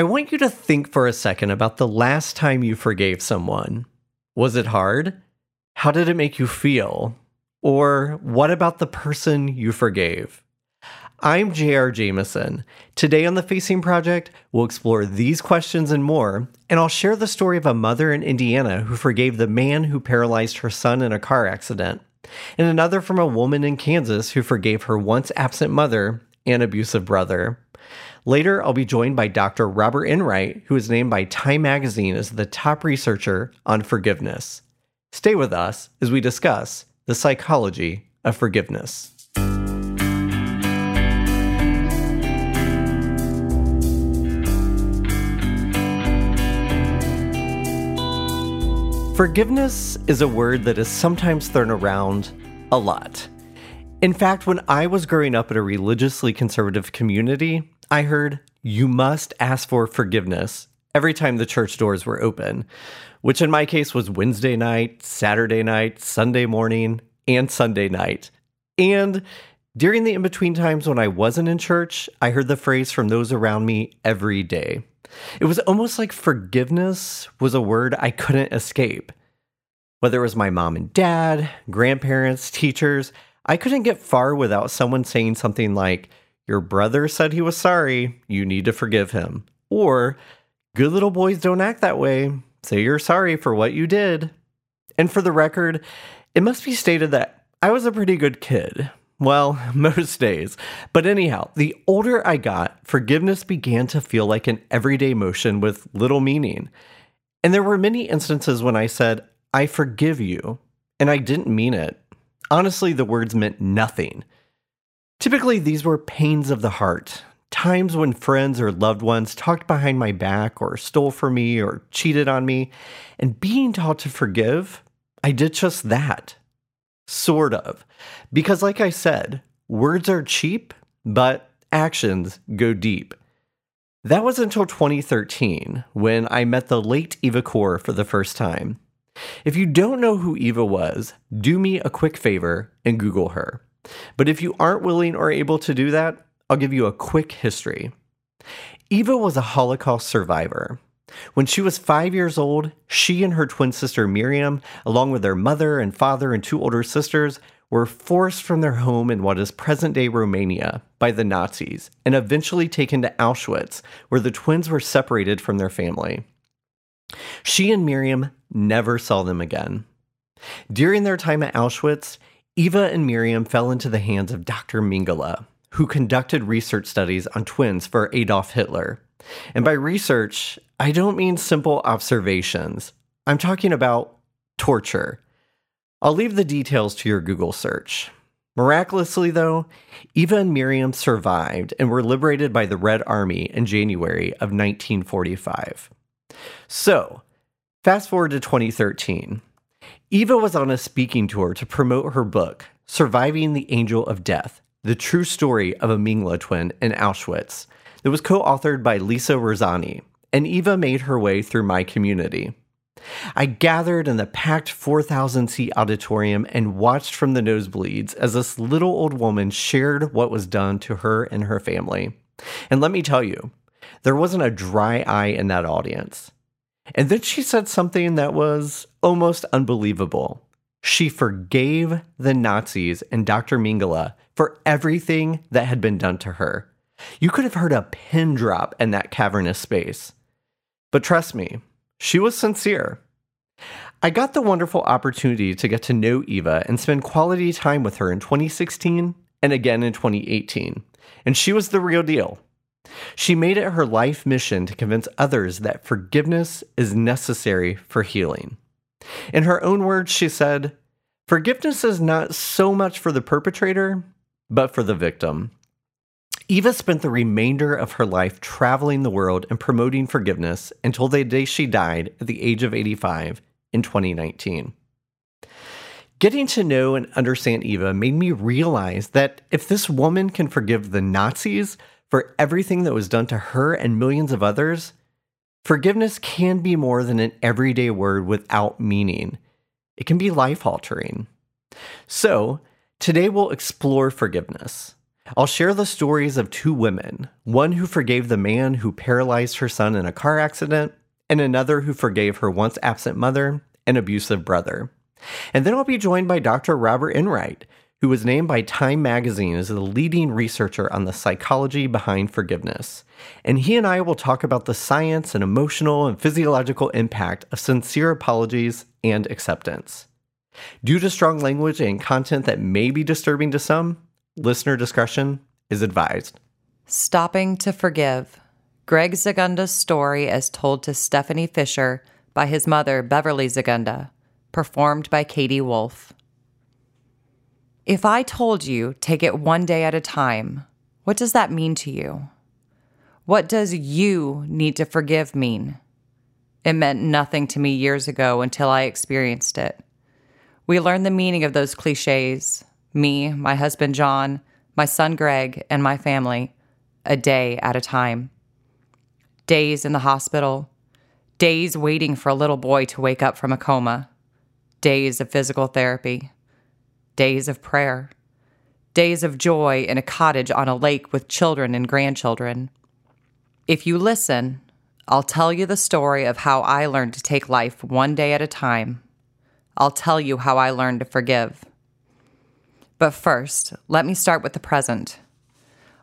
I want you to think for a second about the last time you forgave someone. Was it hard? How did it make you feel? Or what about the person you forgave? I'm J.R. Jamison. Today on the Facing Project, we'll explore these questions and more, and I'll share the story of a mother in Indiana who forgave the man who paralyzed her son in a car accident, and another from a woman in Kansas who forgave her once absent mother and abusive brother. Later, I'll be joined by Dr. Robert Enright, who is named by Time Magazine as the top researcher on forgiveness. Stay with us as we discuss the psychology of forgiveness. Forgiveness is a word that is sometimes thrown around a lot. In fact, when I was growing up in a religiously conservative community, I heard, you must ask for forgiveness every time the church doors were open, which in my case was Wednesday night, Saturday night, Sunday morning, and Sunday night. And during the in between times when I wasn't in church, I heard the phrase from those around me every day. It was almost like forgiveness was a word I couldn't escape. Whether it was my mom and dad, grandparents, teachers, I couldn't get far without someone saying something like, Your brother said he was sorry, you need to forgive him. Or, Good little boys don't act that way, say you're sorry for what you did. And for the record, it must be stated that I was a pretty good kid. Well, most days. But anyhow, the older I got, forgiveness began to feel like an everyday motion with little meaning. And there were many instances when I said, I forgive you, and I didn't mean it. Honestly, the words meant nothing. Typically, these were pains of the heart, times when friends or loved ones talked behind my back or stole from me or cheated on me. And being taught to forgive, I did just that. Sort of. Because, like I said, words are cheap, but actions go deep. That was until 2013 when I met the late Eva Kor for the first time. If you don't know who Eva was, do me a quick favor and Google her. But if you aren't willing or able to do that, I'll give you a quick history. Eva was a Holocaust survivor. When she was five years old, she and her twin sister Miriam, along with their mother and father and two older sisters, were forced from their home in what is present day Romania by the Nazis and eventually taken to Auschwitz, where the twins were separated from their family. She and Miriam never saw them again. During their time at Auschwitz, Eva and Miriam fell into the hands of Dr. Mengele, who conducted research studies on twins for Adolf Hitler. And by research, I don't mean simple observations. I'm talking about torture. I'll leave the details to your Google search. Miraculously, though, Eva and Miriam survived and were liberated by the Red Army in January of 1945. So, fast forward to 2013. Eva was on a speaking tour to promote her book, Surviving the Angel of Death The True Story of a Mengele Twin in Auschwitz. It was co authored by Lisa Rojany, and Eva made her way through my community. I gathered in the packed 4,000 seat auditorium and watched from the nosebleeds as this little old woman shared what was done to her and her family. And let me tell you, there wasn't a dry eye in that audience. And then she said something that was almost unbelievable. She forgave the Nazis and Dr. Mengele for everything that had been done to her. You could have heard a pin drop in that cavernous space. But trust me, she was sincere. I got the wonderful opportunity to get to know Eva and spend quality time with her in 2016 and again in 2018. And she was the real deal. She made it her life mission to convince others that forgiveness is necessary for healing. In her own words, she said, Forgiveness is not so much for the perpetrator, but for the victim. Eva spent the remainder of her life traveling the world and promoting forgiveness until the day she died at the age of 85 in 2019. Getting to know and understand Eva made me realize that if this woman can forgive the Nazis for everything that was done to her and millions of others, forgiveness can be more than an everyday word without meaning. It can be life altering. So, today we'll explore forgiveness. I'll share the stories of two women one who forgave the man who paralyzed her son in a car accident, and another who forgave her once absent mother and abusive brother. And then I'll be joined by Dr. Robert Enright, who was named by Time magazine as the leading researcher on the psychology behind forgiveness. And he and I will talk about the science and emotional and physiological impact of sincere apologies and acceptance. Due to strong language and content that may be disturbing to some, listener discretion is advised. Stopping to Forgive Greg Zgunda's story as told to Stephanie Fisher by his mother, Beverly Zagunda, performed by Katy Wolfe. If I told you, take it one day at a time, what does that mean to you? What does you need to forgive mean? It meant nothing to me years ago until I experienced it. We learned the meaning of those cliches me, my husband John, my son Greg, and my family a day at a time. Days in the hospital, days waiting for a little boy to wake up from a coma, days of physical therapy days of prayer, days of joy in a cottage on a lake with children and grandchildren. If you listen, I'll tell you the story of how I learned to take life one day at a time. I'll tell you how I learned to forgive. But first, let me start with the present.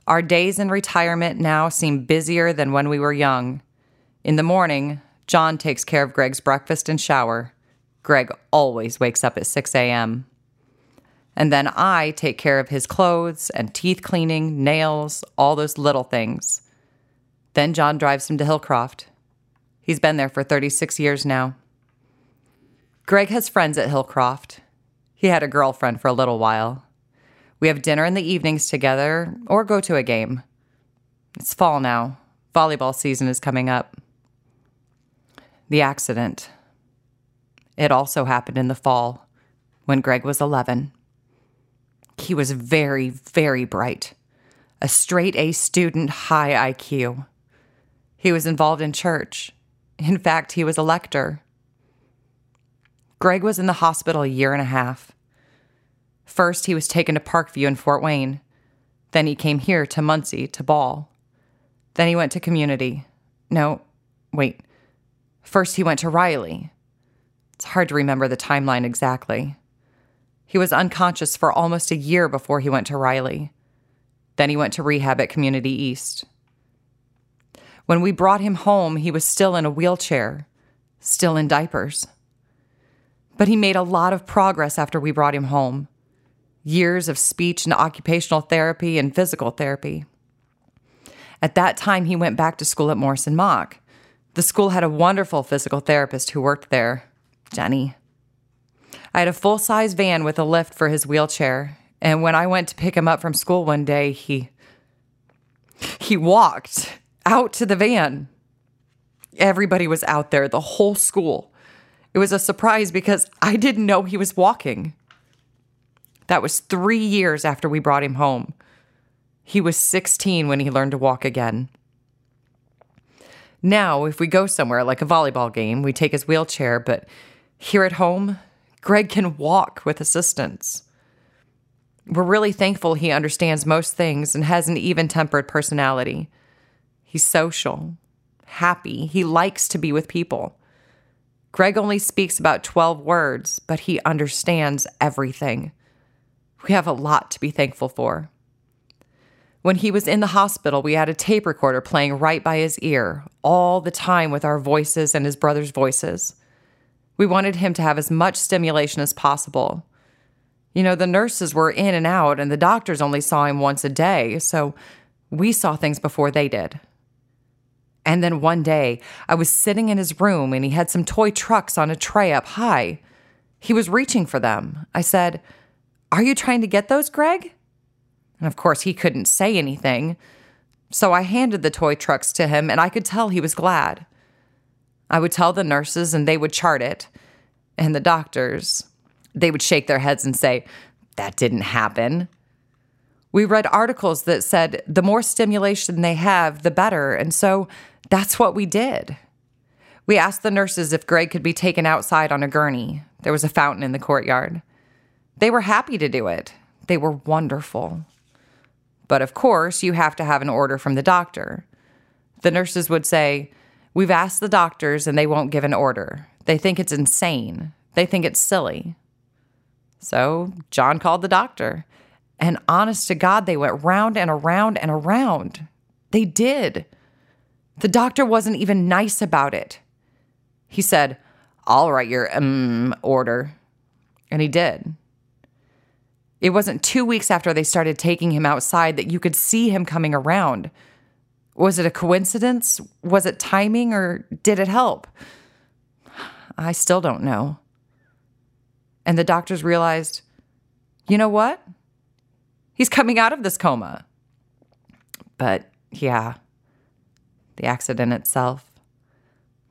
Our days in retirement now seem busier than when we were young. In the morning, John takes care of Greg's breakfast and shower. Greg always wakes up at 6 a.m. And then I take care of his clothes and teeth cleaning, nails, all those little things. Then John drives him to Hillcroft. He's been there for 36 years now. Greg has friends at Hillcroft. He had a girlfriend for a little while. We have dinner in the evenings together or go to a game. It's fall now. Volleyball season is coming up. The accident. It also happened in the fall when Greg was 11. He was very, very bright, a straight A student, high IQ. He was involved in church. In fact, he was a lector. Greg was in the hospital a year and a half. First, he was taken to Parkview in Fort Wayne. Then he came here to Muncie to Ball. Then he went to community. No, wait. First, he went to Riley. It's hard to remember the timeline exactly. He was unconscious for almost a year before he went to Riley. Then he went to rehab at Community East. When we brought him home, he was still in a wheelchair, still in diapers. But he made a lot of progress after we brought him home years of speech and occupational therapy and physical therapy. At that time, he went back to school at Morrison Mock. The school had a wonderful physical therapist who worked there, Jenny. I had a full size van with a lift for his wheelchair. And when I went to pick him up from school one day, he he walked out to the van. Everybody was out there, the whole school. It was a surprise because I didn't know he was walking. That was three years after we brought him home. He was 16 when he learned to walk again. Now, if we go somewhere like a volleyball game, we take his wheelchair, but here at home, Greg can walk with assistance. We're really thankful he understands most things and has an even tempered personality. He's social, happy, he likes to be with people. Greg only speaks about 12 words, but he understands everything. We have a lot to be thankful for. When he was in the hospital, we had a tape recorder playing right by his ear all the time with our voices and his brother's voices. We wanted him to have as much stimulation as possible. You know, the nurses were in and out, and the doctors only saw him once a day, so we saw things before they did. And then one day, I was sitting in his room and he had some toy trucks on a tray up high. He was reaching for them. I said, Are you trying to get those, Greg? And of course, he couldn't say anything. So I handed the toy trucks to him, and I could tell he was glad. I would tell the nurses and they would chart it. And the doctors, they would shake their heads and say, That didn't happen. We read articles that said the more stimulation they have, the better. And so that's what we did. We asked the nurses if Greg could be taken outside on a gurney. There was a fountain in the courtyard. They were happy to do it. They were wonderful. But of course, you have to have an order from the doctor. The nurses would say, We've asked the doctors and they won't give an order. They think it's insane. They think it's silly. So John called the doctor. And honest to God, they went round and around and around. They did. The doctor wasn't even nice about it. He said, I'll write your um order. And he did. It wasn't two weeks after they started taking him outside that you could see him coming around. Was it a coincidence? Was it timing or did it help? I still don't know. And the doctors realized you know what? He's coming out of this coma. But yeah, the accident itself,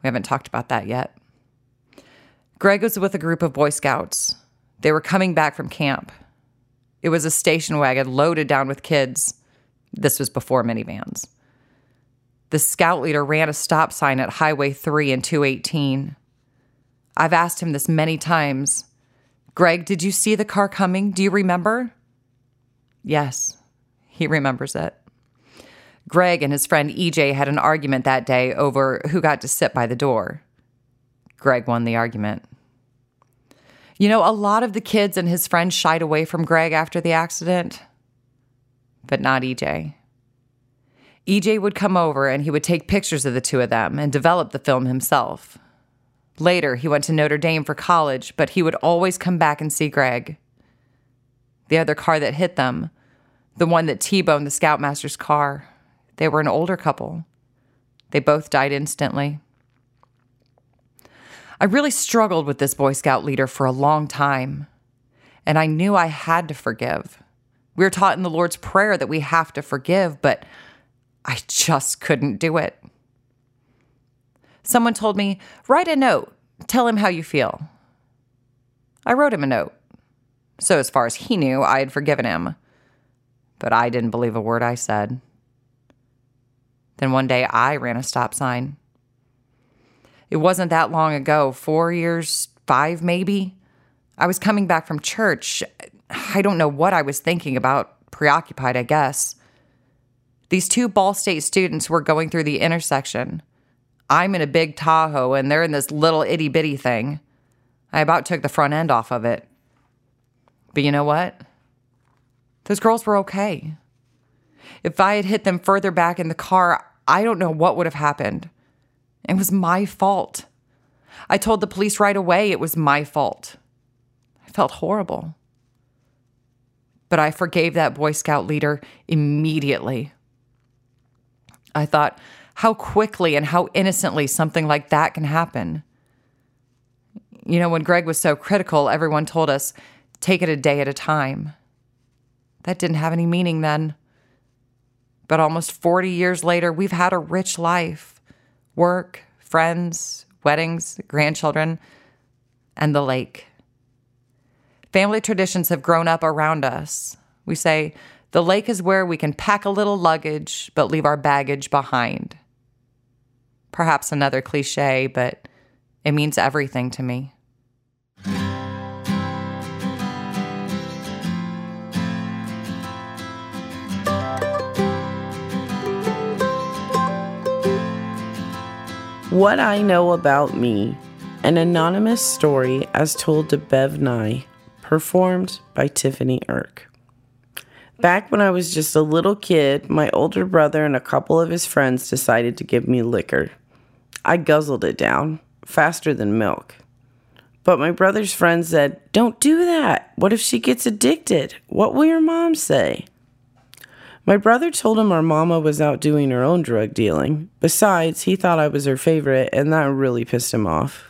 we haven't talked about that yet. Greg was with a group of Boy Scouts. They were coming back from camp. It was a station wagon loaded down with kids. This was before minivans. The scout leader ran a stop sign at Highway 3 and 218. I've asked him this many times. Greg, did you see the car coming? Do you remember? Yes, he remembers it. Greg and his friend EJ had an argument that day over who got to sit by the door. Greg won the argument. You know, a lot of the kids and his friends shied away from Greg after the accident, but not EJ. EJ would come over and he would take pictures of the two of them and develop the film himself. Later, he went to Notre Dame for college, but he would always come back and see Greg. The other car that hit them, the one that T boned the Scoutmaster's car, they were an older couple. They both died instantly. I really struggled with this Boy Scout leader for a long time, and I knew I had to forgive. We are taught in the Lord's Prayer that we have to forgive, but I just couldn't do it. Someone told me, write a note, tell him how you feel. I wrote him a note. So, as far as he knew, I had forgiven him. But I didn't believe a word I said. Then one day I ran a stop sign. It wasn't that long ago, four years, five maybe. I was coming back from church. I don't know what I was thinking about, preoccupied, I guess. These two Ball State students were going through the intersection. I'm in a big Tahoe and they're in this little itty bitty thing. I about took the front end off of it. But you know what? Those girls were okay. If I had hit them further back in the car, I don't know what would have happened. It was my fault. I told the police right away it was my fault. I felt horrible. But I forgave that Boy Scout leader immediately. I thought how quickly and how innocently something like that can happen. You know, when Greg was so critical, everyone told us, take it a day at a time. That didn't have any meaning then. But almost 40 years later, we've had a rich life work, friends, weddings, grandchildren, and the lake. Family traditions have grown up around us. We say, the lake is where we can pack a little luggage but leave our baggage behind. Perhaps another cliche, but it means everything to me. What I Know About Me, an anonymous story as told to Bev Nye, performed by Tiffany Erk. Back when I was just a little kid, my older brother and a couple of his friends decided to give me liquor. I guzzled it down, faster than milk. But my brother's friend said, Don't do that. What if she gets addicted? What will your mom say? My brother told him our mama was out doing her own drug dealing. Besides, he thought I was her favorite, and that really pissed him off.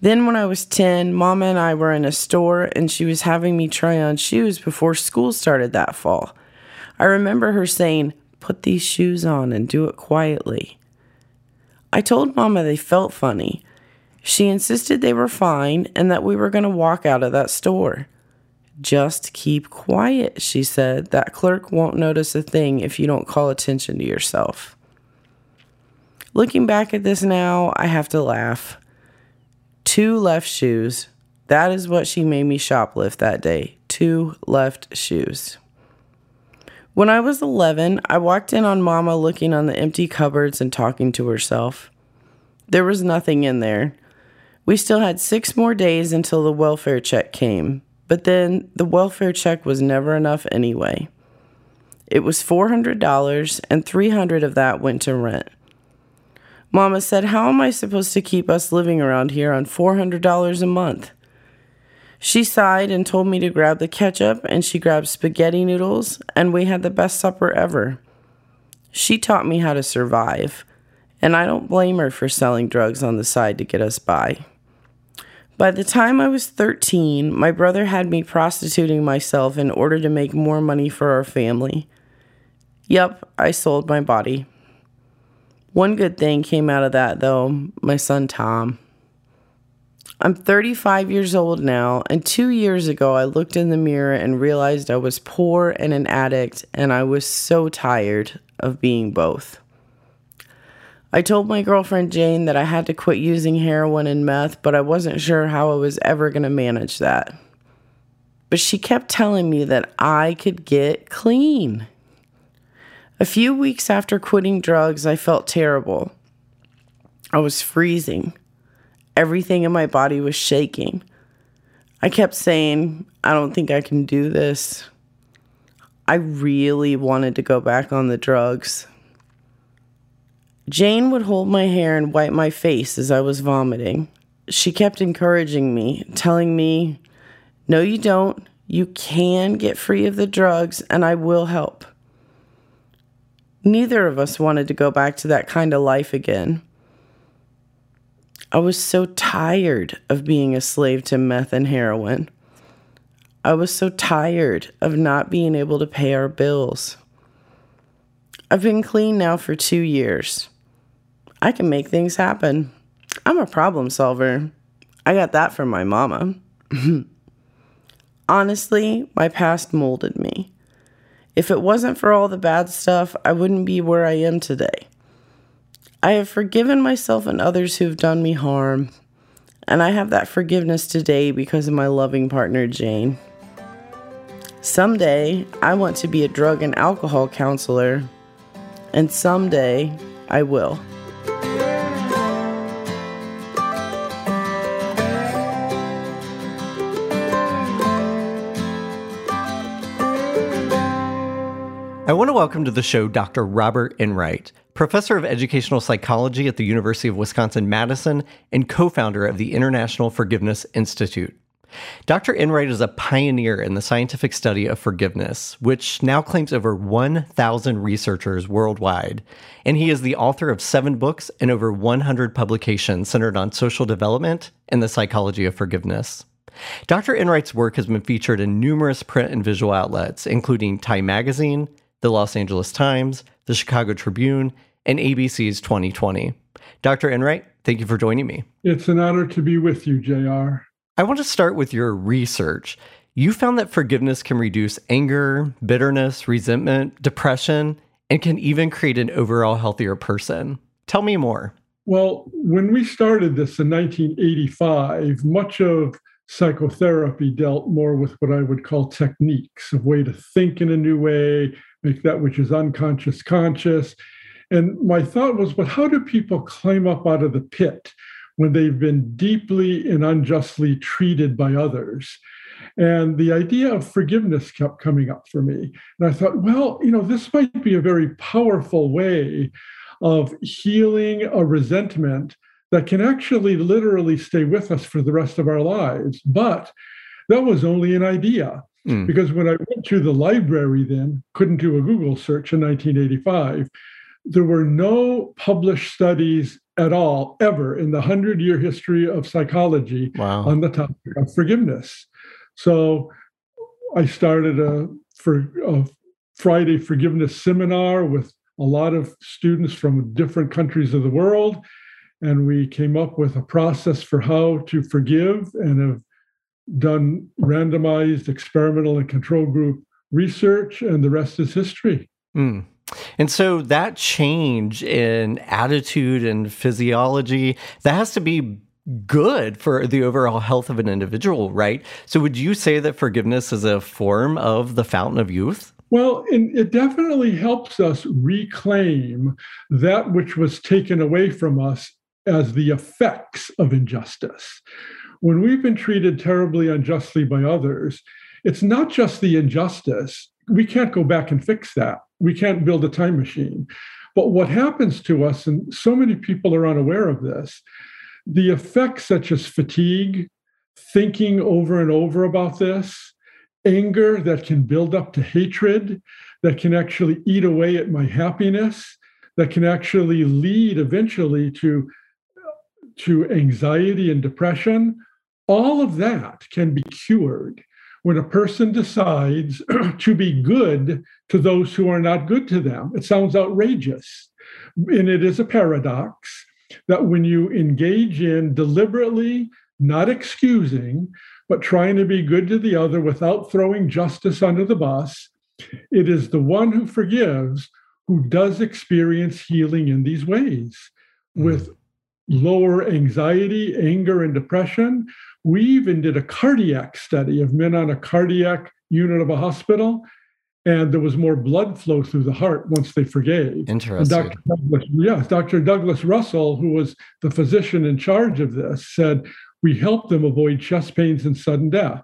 Then, when I was 10, Mama and I were in a store, and she was having me try on shoes before school started that fall. I remember her saying, Put these shoes on and do it quietly. I told Mama they felt funny. She insisted they were fine and that we were going to walk out of that store. Just keep quiet, she said. That clerk won't notice a thing if you don't call attention to yourself. Looking back at this now, I have to laugh. Two left shoes. That is what she made me shoplift that day. Two left shoes. When I was 11, I walked in on Mama looking on the empty cupboards and talking to herself. There was nothing in there. We still had six more days until the welfare check came, but then the welfare check was never enough anyway. It was $400, and 300 of that went to rent. Mama said, How am I supposed to keep us living around here on $400 a month? She sighed and told me to grab the ketchup, and she grabbed spaghetti noodles, and we had the best supper ever. She taught me how to survive, and I don't blame her for selling drugs on the side to get us by. By the time I was 13, my brother had me prostituting myself in order to make more money for our family. Yup, I sold my body. One good thing came out of that, though my son Tom. I'm 35 years old now, and two years ago I looked in the mirror and realized I was poor and an addict, and I was so tired of being both. I told my girlfriend Jane that I had to quit using heroin and meth, but I wasn't sure how I was ever going to manage that. But she kept telling me that I could get clean. A few weeks after quitting drugs, I felt terrible. I was freezing. Everything in my body was shaking. I kept saying, I don't think I can do this. I really wanted to go back on the drugs. Jane would hold my hair and wipe my face as I was vomiting. She kept encouraging me, telling me, No, you don't. You can get free of the drugs, and I will help. Neither of us wanted to go back to that kind of life again. I was so tired of being a slave to meth and heroin. I was so tired of not being able to pay our bills. I've been clean now for two years. I can make things happen. I'm a problem solver. I got that from my mama. Honestly, my past molded me. If it wasn't for all the bad stuff, I wouldn't be where I am today. I have forgiven myself and others who've done me harm, and I have that forgiveness today because of my loving partner, Jane. Someday, I want to be a drug and alcohol counselor, and someday, I will. I want to welcome to the show Dr. Robert Enright, professor of educational psychology at the University of Wisconsin Madison and co founder of the International Forgiveness Institute. Dr. Enright is a pioneer in the scientific study of forgiveness, which now claims over 1,000 researchers worldwide. And he is the author of seven books and over 100 publications centered on social development and the psychology of forgiveness. Dr. Enright's work has been featured in numerous print and visual outlets, including Time Magazine, the Los Angeles Times, the Chicago Tribune, and ABC's 2020. Dr. Enright, thank you for joining me. It's an honor to be with you, JR. I want to start with your research. You found that forgiveness can reduce anger, bitterness, resentment, depression, and can even create an overall healthier person. Tell me more. Well, when we started this in 1985, much of psychotherapy dealt more with what I would call techniques, a way to think in a new way, make that which is unconscious conscious. And my thought was, but how do people climb up out of the pit when they've been deeply and unjustly treated by others? And the idea of forgiveness kept coming up for me. And I thought, well, you know, this might be a very powerful way of healing a resentment that can actually literally stay with us for the rest of our lives. But that was only an idea. Mm. Because when I went to the library then, couldn't do a Google search in 1985, there were no published studies at all ever in the 100 year history of psychology wow. on the topic of forgiveness. So I started a, for, a Friday forgiveness seminar with a lot of students from different countries of the world. And we came up with a process for how to forgive and have done randomized experimental and control group research, and the rest is history. Mm. And so that change in attitude and physiology, that has to be good for the overall health of an individual, right? So would you say that forgiveness is a form of the fountain of youth? Well, it definitely helps us reclaim that which was taken away from us as the effects of injustice. When we've been treated terribly unjustly by others, it's not just the injustice. We can't go back and fix that. We can't build a time machine. But what happens to us, and so many people are unaware of this, the effects such as fatigue, thinking over and over about this, anger that can build up to hatred, that can actually eat away at my happiness, that can actually lead eventually to, to anxiety and depression. All of that can be cured when a person decides to be good to those who are not good to them. It sounds outrageous. And it is a paradox that when you engage in deliberately, not excusing, but trying to be good to the other without throwing justice under the bus, it is the one who forgives who does experience healing in these ways mm. with lower anxiety, anger, and depression. We even did a cardiac study of men on a cardiac unit of a hospital, and there was more blood flow through the heart once they forgave. Interesting. Dr. Douglas, yes, Dr. Douglas Russell, who was the physician in charge of this, said we helped them avoid chest pains and sudden death.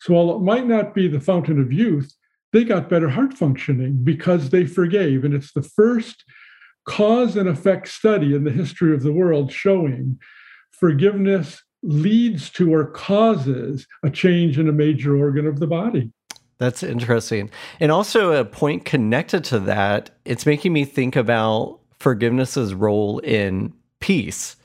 So while it might not be the fountain of youth, they got better heart functioning because they forgave. And it's the first cause and effect study in the history of the world showing forgiveness leads to or causes a change in a major organ of the body. That's interesting. And also, a point connected to that, it's making me think about forgiveness's role in peace.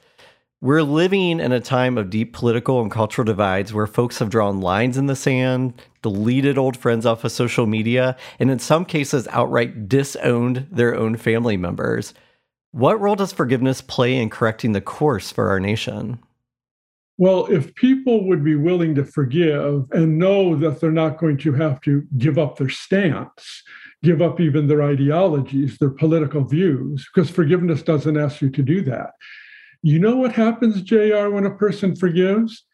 We're living in a time of deep political and cultural divides where folks have drawn lines in the sand, deleted old friends off of social media, and in some cases outright disowned their own family members. What role does forgiveness play in correcting the course for our nation? Well, if people would be willing to forgive and know that they're not going to have to give up their stance, give up even their ideologies, their political views, because forgiveness doesn't ask you to do that. You know what happens, JR, when a person forgives?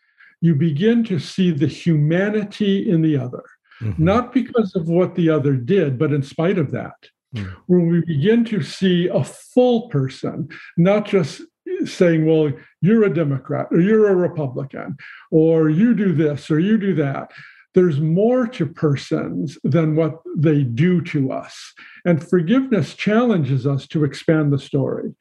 You begin to see the humanity in the other, mm-hmm. not because of what the other did, but in spite of that. Mm. When we begin to see a full person, not just saying, well, you're a Democrat or you're a Republican or you do this or you do that. There's more to persons than what they do to us. And forgiveness challenges us to expand the story.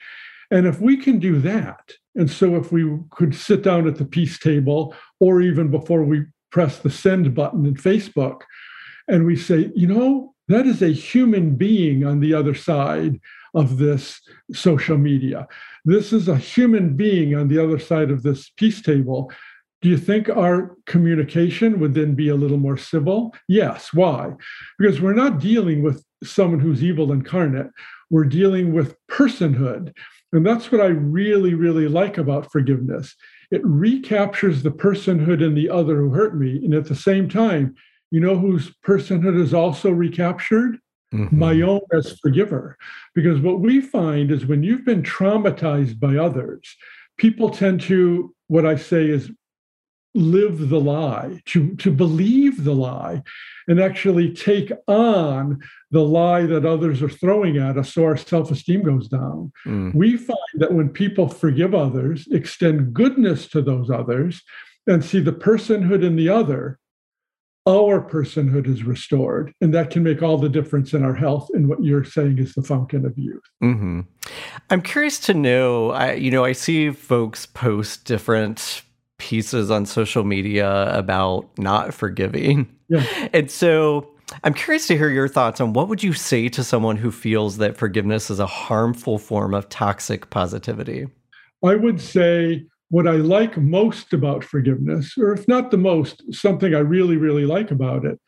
And if we can do that, and so if we could sit down at the peace table, or even before we press the send button in Facebook, and we say, you know, that is a human being on the other side of this social media. This is a human being on the other side of this peace table. Do you think our communication would then be a little more civil? Yes. Why? Because we're not dealing with someone who's evil incarnate. We're dealing with personhood. And that's what I really, really like about forgiveness. It recaptures the personhood in the other who hurt me. And at the same time, you know whose personhood is also recaptured? Mm-hmm. My own as forgiver. Because what we find is when you've been traumatized by others, people tend to, what I say is live the lie, to, to believe the lie, and actually take on the lie that others are throwing at us so our self-esteem goes down. Mm. We find that when people forgive others, extend goodness to those others, and see the personhood in the other, our personhood is restored. And that can make all the difference in our health and what you're saying is the fountain of youth. Mm-hmm. I'm curious to know, I, you know, I see folks post different pieces on social media about not forgiving. Yeah. And so I'm curious to hear your thoughts on what would you say to someone who feels that forgiveness is a harmful form of toxic positivity? I would say what I like most about forgiveness, or if not the most, something I really, really like about it,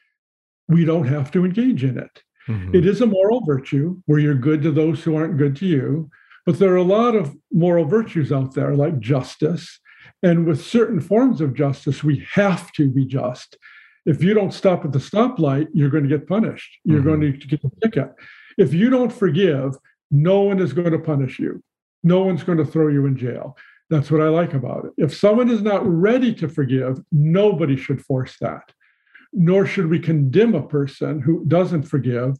we don't have to engage in it. Mm-hmm. it is a moral virtue where you're good to those who aren't good to you. But there are a lot of moral virtues out there, like justice, and with certain forms of justice, we have to be just. If you don't stop at the stoplight, you're going to get punished. You're mm-hmm. going to get a ticket. If you don't forgive, no one is going to punish you. No one's going to throw you in jail. That's what I like about it. If someone is not ready to forgive, nobody should force that. nor should we condemn a person who doesn't forgive,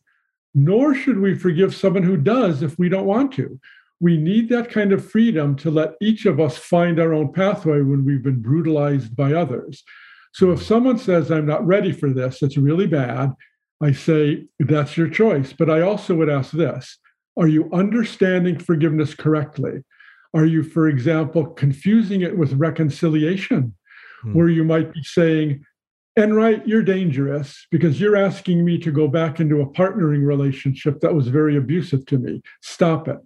nor should we forgive someone who does if we don't want to. We need that kind of freedom to let each of us find our own pathway when we've been brutalized by others. So if someone says, I'm not ready for this, it's really bad, I say, that's your choice. But I also would ask this Are you understanding forgiveness correctly? Are you, for example, confusing it with reconciliation, hmm. where you might be saying, Enright, you're dangerous because you're asking me to go back into a partnering relationship that was very abusive to me. Stop it.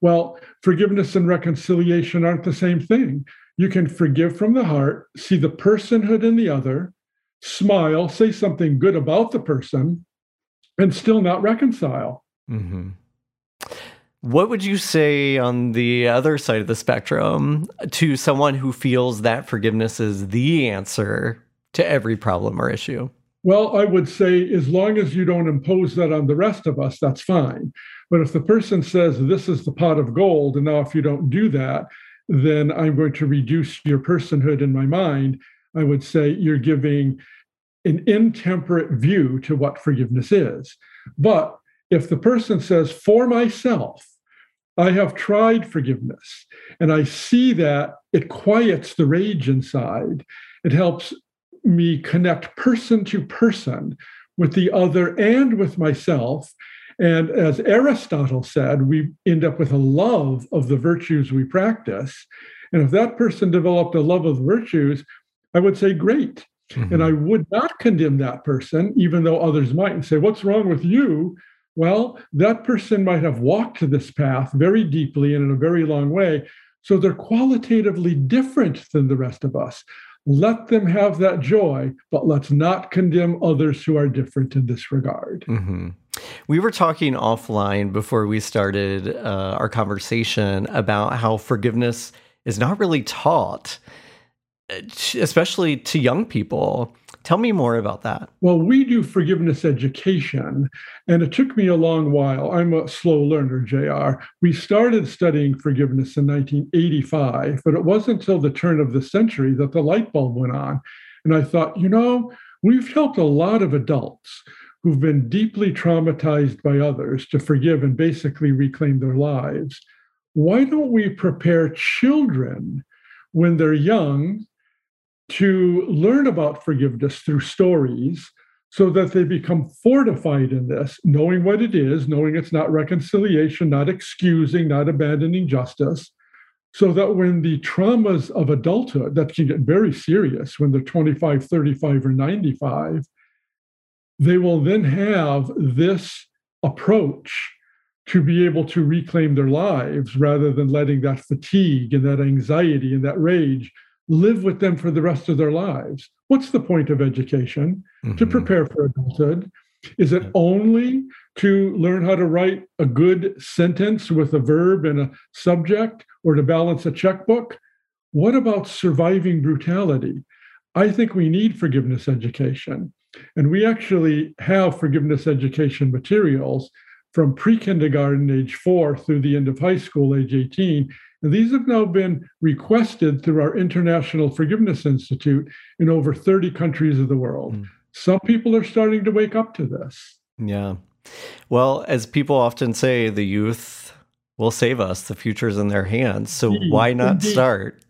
Well, forgiveness and reconciliation aren't the same thing. You can forgive from the heart, see the personhood in the other, smile, say something good about the person, and still not reconcile. Mm-hmm. What would you say on the other side of the spectrum to someone who feels that forgiveness is the answer to every problem or issue? Well, I would say as long as you don't impose that on the rest of us, that's fine. But if the person says, This is the pot of gold, and now if you don't do that, then I'm going to reduce your personhood in my mind, I would say you're giving an intemperate view to what forgiveness is. But if the person says, For myself, I have tried forgiveness, and I see that it quiets the rage inside, it helps me connect person to person with the other and with myself. And as Aristotle said, we end up with a love of the virtues we practice. And if that person developed a love of virtues, I would say, great. Mm-hmm. And I would not condemn that person, even though others might, and say, What's wrong with you? Well, that person might have walked this path very deeply and in a very long way. So they're qualitatively different than the rest of us. Let them have that joy, but let's not condemn others who are different in this regard. Mm-hmm. We were talking offline before we started uh, our conversation about how forgiveness is not really taught, especially to young people. Tell me more about that. Well, we do forgiveness education, and it took me a long while. I'm a slow learner, JR. We started studying forgiveness in 1985, but it wasn't until the turn of the century that the light bulb went on. And I thought, you know, we've helped a lot of adults who've been deeply traumatized by others to forgive and basically reclaim their lives. Why don't we prepare children when they're young to learn about forgiveness through stories so that they become fortified in this, knowing what it is, knowing it's not reconciliation, not excusing, not abandoning justice, so that when the traumas of adulthood that can get very serious when they're 25, 35, or 95, they will then have this approach to be able to reclaim their lives rather than letting that fatigue and that anxiety and that rage live with them for the rest of their lives. What's the point of education? Mm-hmm. To prepare for adulthood. Is it only to learn how to write a good sentence with a verb and a subject or to balance a checkbook? What about surviving brutality? I think we need forgiveness education. And we actually have forgiveness education materials from pre kindergarten, age four, through the end of high school, age 18, and these have now been requested through our International Forgiveness Institute in over 30 countries of the world. Mm. Some people are starting to wake up to this. Yeah. Well, as people often say, the youth will save us. The future's in their hands. So Indeed. why not Indeed. start?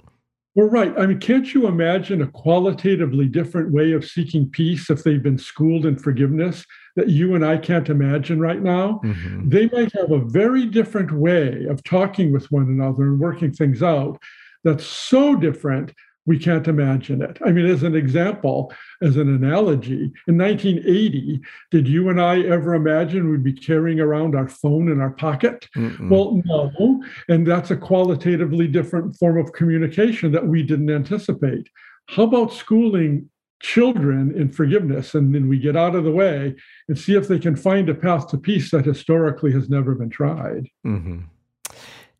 Well, right. I mean, can't you imagine a qualitatively different way of seeking peace if they've been schooled in forgiveness that you and I can't imagine right now? Mm-hmm. They might have a very different way of talking with one another and working things out that's so different we can't imagine it. I mean, as an example, as an analogy, in 1980, did you and I ever imagine we'd be carrying around our phone in our pocket? Mm-mm. Well, no. And that's a qualitatively different form of communication that we didn't anticipate. How about schooling children in forgiveness? And then we get out of the way and see if they can find a path to peace that historically has never been tried. Mm-hmm.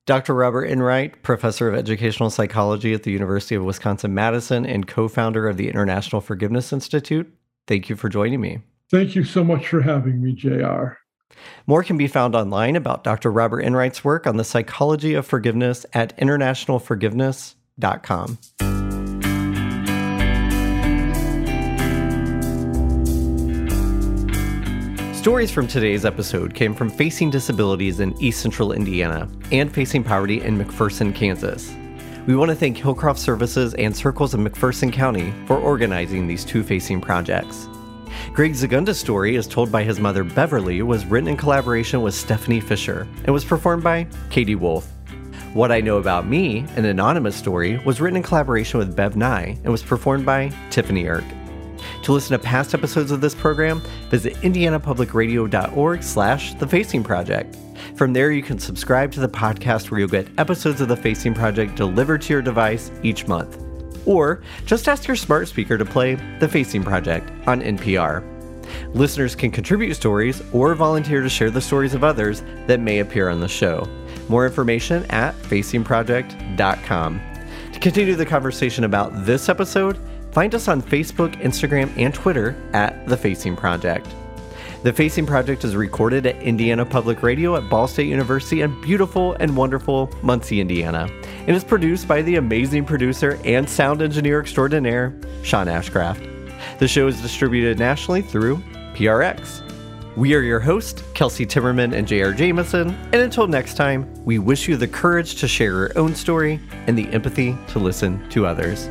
Dr. Robert Enright, professor of educational psychology at the University of Wisconsin Madison and co founder of the International Forgiveness Institute, thank you for joining me. Thank you so much for having me, JR. More can be found online about Dr. Robert Enright's work on the psychology of forgiveness at internationalforgiveness.com. Stories from today's episode came from Facing Disabilities in East Central Indiana and Facing Poverty in McPherson, Kansas. We want to thank Hillcroft Services and Circles of McPherson County for organizing these two facing projects. Greg Zgunda's story, as told by his mother Beverly, was written in collaboration with Stephanie Fisher and was performed by Katy Wolfe. What I Know About Me, an anonymous story, was written in collaboration with Bev Nye and was performed by Tiffany Erk. To listen to past episodes of this program, visit indianapublicradio.org slash The Facing Project. From there, you can subscribe to the podcast where you'll get episodes of The Facing Project delivered to your device each month. Or just ask your smart speaker to play The Facing Project on NPR. Listeners can contribute stories or volunteer to share the stories of others that may appear on the show. More information at facingproject.com. To continue the conversation about this episode, Find us on Facebook, Instagram, and Twitter at The Facing Project. The Facing Project is recorded at Indiana Public Radio at Ball State University in beautiful and wonderful Muncie, Indiana, and is produced by the amazing producer and sound engineer extraordinaire, Sean Ashcraft. The show is distributed nationally through PRX. We are your hosts, Kelsey Timmerman and J.R. Jamison, and until next time, we wish you the courage to share your own story and the empathy to listen to others.